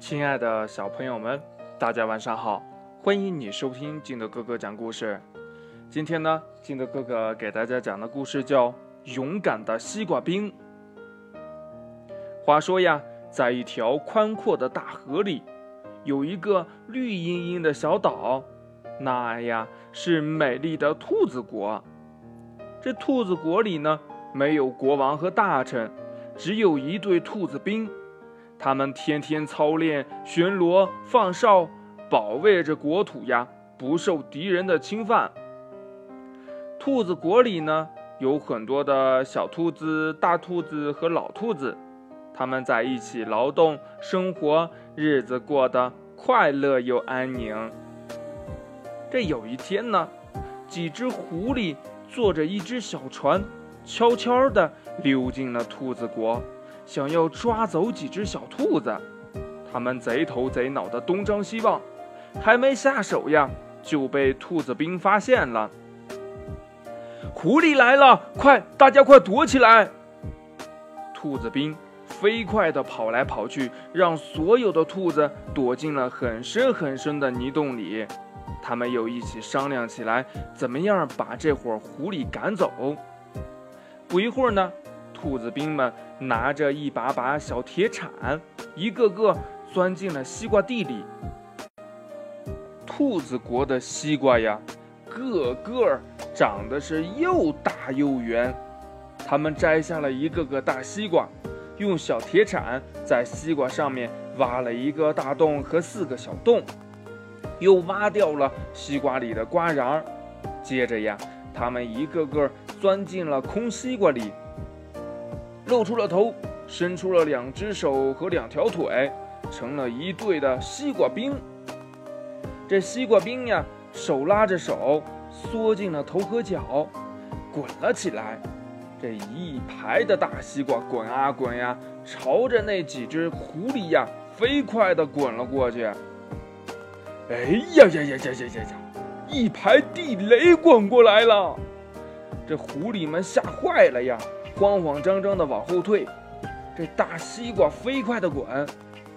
亲爱的小朋友们，大家晚上好！欢迎你收听金德哥哥讲故事。今天呢，金德哥哥给大家讲的故事叫《勇敢的西瓜兵》。话说呀，在一条宽阔的大河里，有一个绿茵茵的小岛，那呀是美丽的兔子国。这兔子国里呢，没有国王和大臣，只有一队兔子兵。他们天天操练、巡逻、放哨，保卫着国土呀，不受敌人的侵犯。兔子国里呢，有很多的小兔子、大兔子和老兔子，他们在一起劳动生活，日子过得快乐又安宁。这有一天呢，几只狐狸。坐着一只小船，悄悄地溜进了兔子国，想要抓走几只小兔子。他们贼头贼脑的东张西望，还没下手呀，就被兔子兵发现了。狐狸来了，快，大家快躲起来！兔子兵飞快地跑来跑去，让所有的兔子躲进了很深很深的泥洞里。他们又一起商量起来，怎么样把这伙狐狸赶走？不一会儿呢，兔子兵们拿着一把把小铁铲，一个个钻进了西瓜地里。兔子国的西瓜呀，个个长得是又大又圆。他们摘下了一个个大西瓜，用小铁铲在西瓜上面挖了一个大洞和四个小洞。又挖掉了西瓜里的瓜瓤，接着呀，他们一个个钻进了空西瓜里，露出了头，伸出了两只手和两条腿，成了一对的西瓜兵。这西瓜兵呀，手拉着手，缩进了头和脚，滚了起来。这一排的大西瓜滚啊滚呀，朝着那几只狐狸呀，飞快地滚了过去。哎呀呀呀呀呀呀呀！一排地雷滚过来了，这狐狸们吓坏了呀，慌慌张张的往后退。这大西瓜飞快的滚，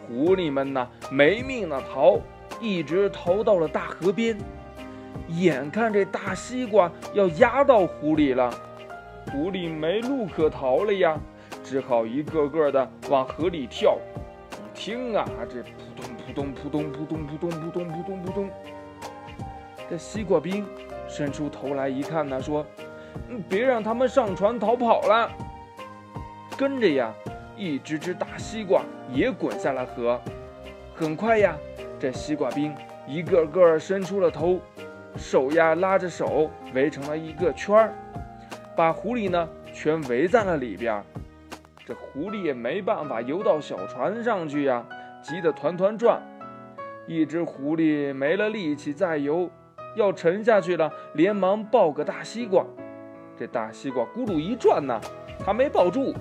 狐狸们呢没命的逃，一直逃到了大河边。眼看这大西瓜要压到狐狸了，狐狸没路可逃了呀，只好一个个的往河里跳。听啊，这扑通。扑通扑通扑通扑通扑通扑通扑通，这西瓜兵伸出头来一看呢，说：“别让他们上船逃跑了。”跟着呀，一只只大西瓜也滚下了河。很快呀，这西瓜兵一个个伸出了头，手呀拉着手围成了一个圈儿，把狐狸呢全围在了里边。这狐狸也没办法游到小船上去呀。急得团团转，一只狐狸没了力气再游，要沉下去了，连忙抱个大西瓜。这大西瓜咕噜一转呢，它没抱住。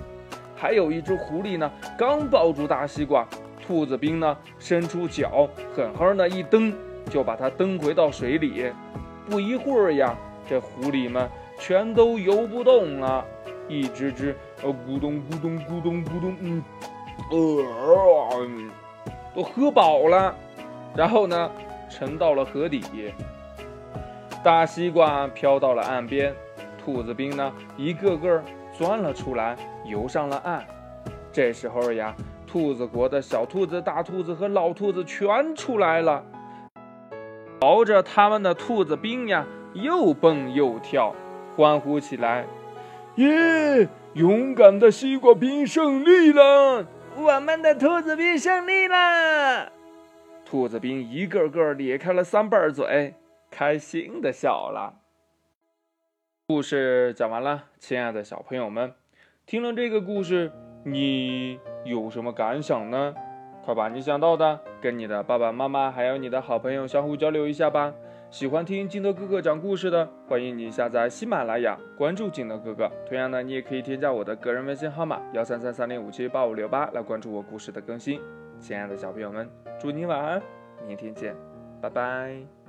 还有一只狐狸呢，刚抱住大西瓜，兔子兵呢伸出脚，狠狠的一蹬，就把它蹬回到水里。不一会儿呀，这狐狸们全都游不动了，一只只呃咕咚咕咚咕咚咕咚，嗯，呃。都喝饱了，然后呢，沉到了河底。大西瓜飘到了岸边，兔子兵呢，一个个钻了出来，游上了岸。这时候呀，兔子国的小兔子、大兔子和老兔子全出来了，朝着他们的兔子兵呀，又蹦又跳，欢呼起来：“耶！勇敢的西瓜兵胜利了！”我们的兔子兵胜利了！兔子兵一个个咧开了三瓣嘴，开心的笑了。故事讲完了，亲爱的小朋友们，听了这个故事，你有什么感想呢？快把你想到的跟你的爸爸妈妈还有你的好朋友相互交流一下吧。喜欢听金德哥哥讲故事的，欢迎你下载喜马拉雅，关注金德哥哥。同样呢，你也可以添加我的个人微信号码幺三三三零五七八五六八来关注我故事的更新。亲爱的小朋友们，祝你晚安，明天见，拜拜。